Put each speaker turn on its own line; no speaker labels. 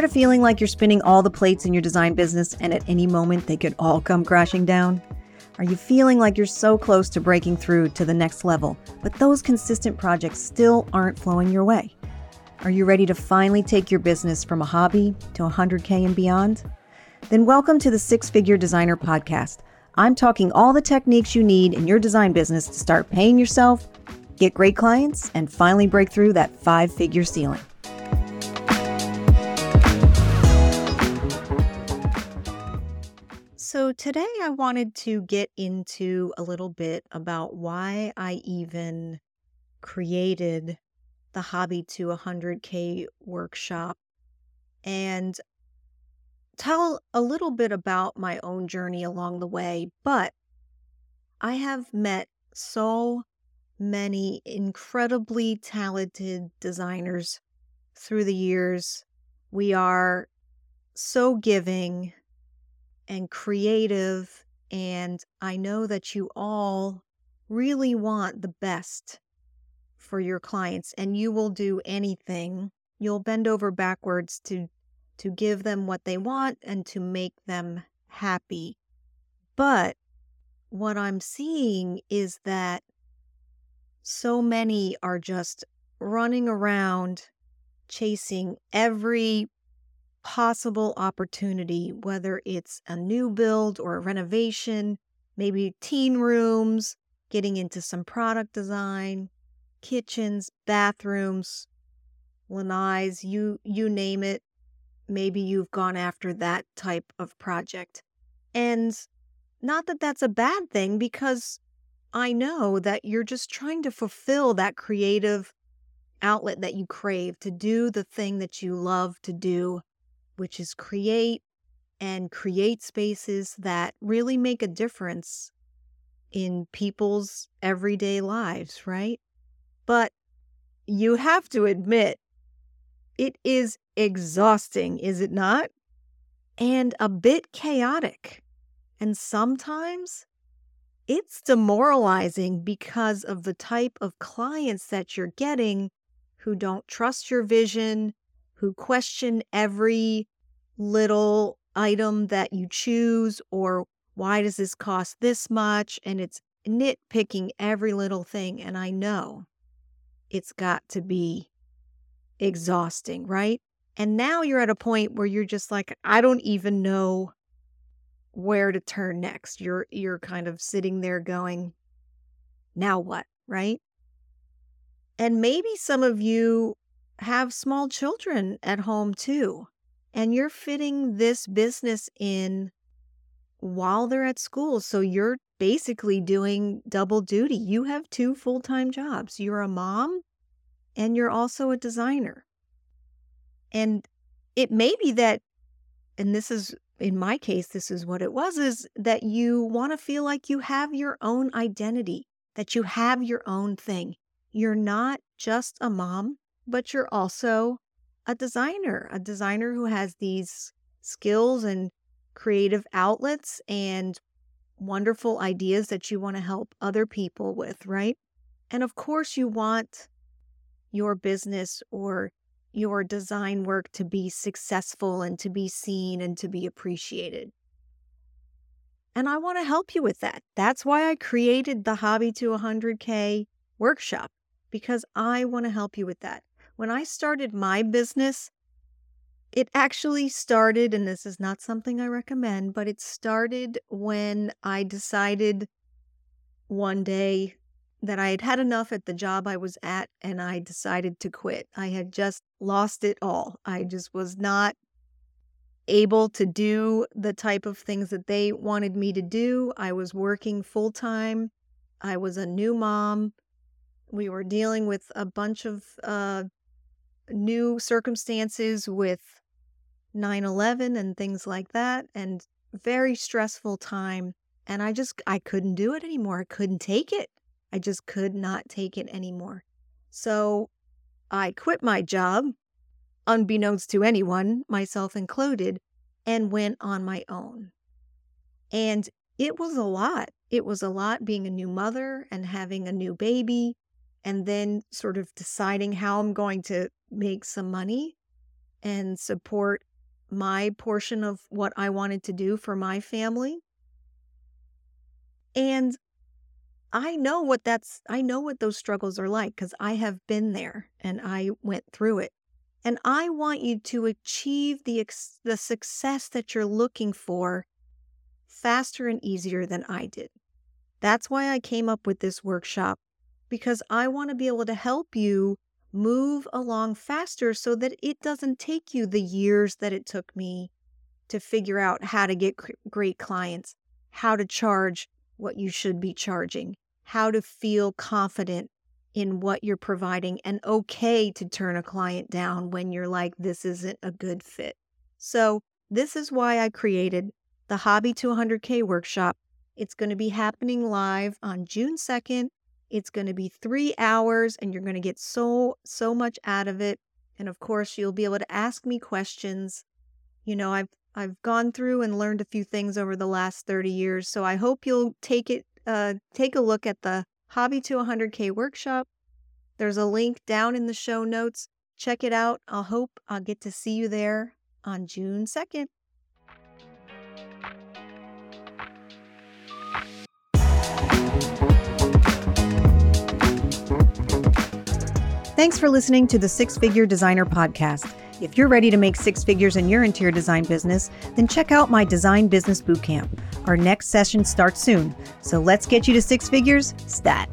Tired of feeling like you're spinning all the plates in your design business and at any moment they could all come crashing down? Are you feeling like you're so close to breaking through to the next level, but those consistent projects still aren't flowing your way? Are you ready to finally take your business from a hobby to 100K and beyond? Then welcome to the Six Figure Designer Podcast. I'm talking all the techniques you need in your design business to start paying yourself, get great clients, and finally break through that five figure ceiling. So, today I wanted to get into a little bit about why I even created the Hobby to 100K workshop and tell a little bit about my own journey along the way. But I have met so many incredibly talented designers through the years. We are so giving and creative. And I know that you all really want the best for your clients and you will do anything. You'll bend over backwards to to give them what they want and to make them happy. But what I'm seeing is that so many are just running around chasing every possible opportunity, whether it's a new build or a renovation, maybe teen rooms, getting into some product design, kitchens, bathrooms, lanais, you you name it. Maybe you've gone after that type of project. And not that that's a bad thing because I know that you're just trying to fulfill that creative outlet that you crave to do the thing that you love to do which is create and create spaces that really make a difference in people's everyday lives, right? But you have to admit, it is exhausting, is it not? And a bit chaotic. And sometimes it's demoralizing because of the type of clients that you're getting who don't trust your vision, who question every little item that you choose or why does this cost this much? And it's nitpicking every little thing. And I know it's got to be exhausting, right? And now you're at a point where you're just like, I don't even know where to turn next. You're you're kind of sitting there going, now what, right? And maybe some of you have small children at home too, and you're fitting this business in while they're at school. So you're basically doing double duty. You have two full time jobs. You're a mom and you're also a designer. And it may be that, and this is in my case, this is what it was, is that you want to feel like you have your own identity, that you have your own thing. You're not just a mom, but you're also a designer, a designer who has these skills and creative outlets and wonderful ideas that you want to help other people with, right? And of course, you want your business or your design work to be successful and to be seen and to be appreciated. And I want to help you with that. That's why I created the Hobby to 100K workshop because I want to help you with that. When I started my business, it actually started, and this is not something I recommend, but it started when I decided one day that I had had enough at the job I was at and I decided to quit. I had just lost it all. I just was not able to do the type of things that they wanted me to do. I was working full time. I was a new mom. We were dealing with a bunch of uh, new circumstances with 9 11 and things like that, and very stressful time. And I just, I couldn't do it anymore. I couldn't take it. I just could not take it anymore. So I quit my job, unbeknownst to anyone, myself included, and went on my own. And it was a lot. It was a lot being a new mother and having a new baby, and then sort of deciding how I'm going to make some money and support my portion of what I wanted to do for my family. And I know what that's I know what those struggles are like cuz I have been there and I went through it. And I want you to achieve the the success that you're looking for faster and easier than I did. That's why I came up with this workshop because I want to be able to help you move along faster so that it doesn't take you the years that it took me to figure out how to get great clients, how to charge what you should be charging, how to feel confident in what you're providing and okay to turn a client down when you're like, this isn't a good fit. So, this is why I created the Hobby to 100K workshop. It's going to be happening live on June 2nd it's going to be three hours and you're going to get so, so much out of it. And of course, you'll be able to ask me questions. You know, I've, I've gone through and learned a few things over the last 30 years. So I hope you'll take it, uh, take a look at the Hobby to 100K workshop. There's a link down in the show notes. Check it out. I hope I'll get to see you there on June 2nd. Thanks for listening to the Six Figure Designer Podcast. If you're ready to make six figures in your interior design business, then check out my Design Business Bootcamp. Our next session starts soon, so let's get you to six figures stat.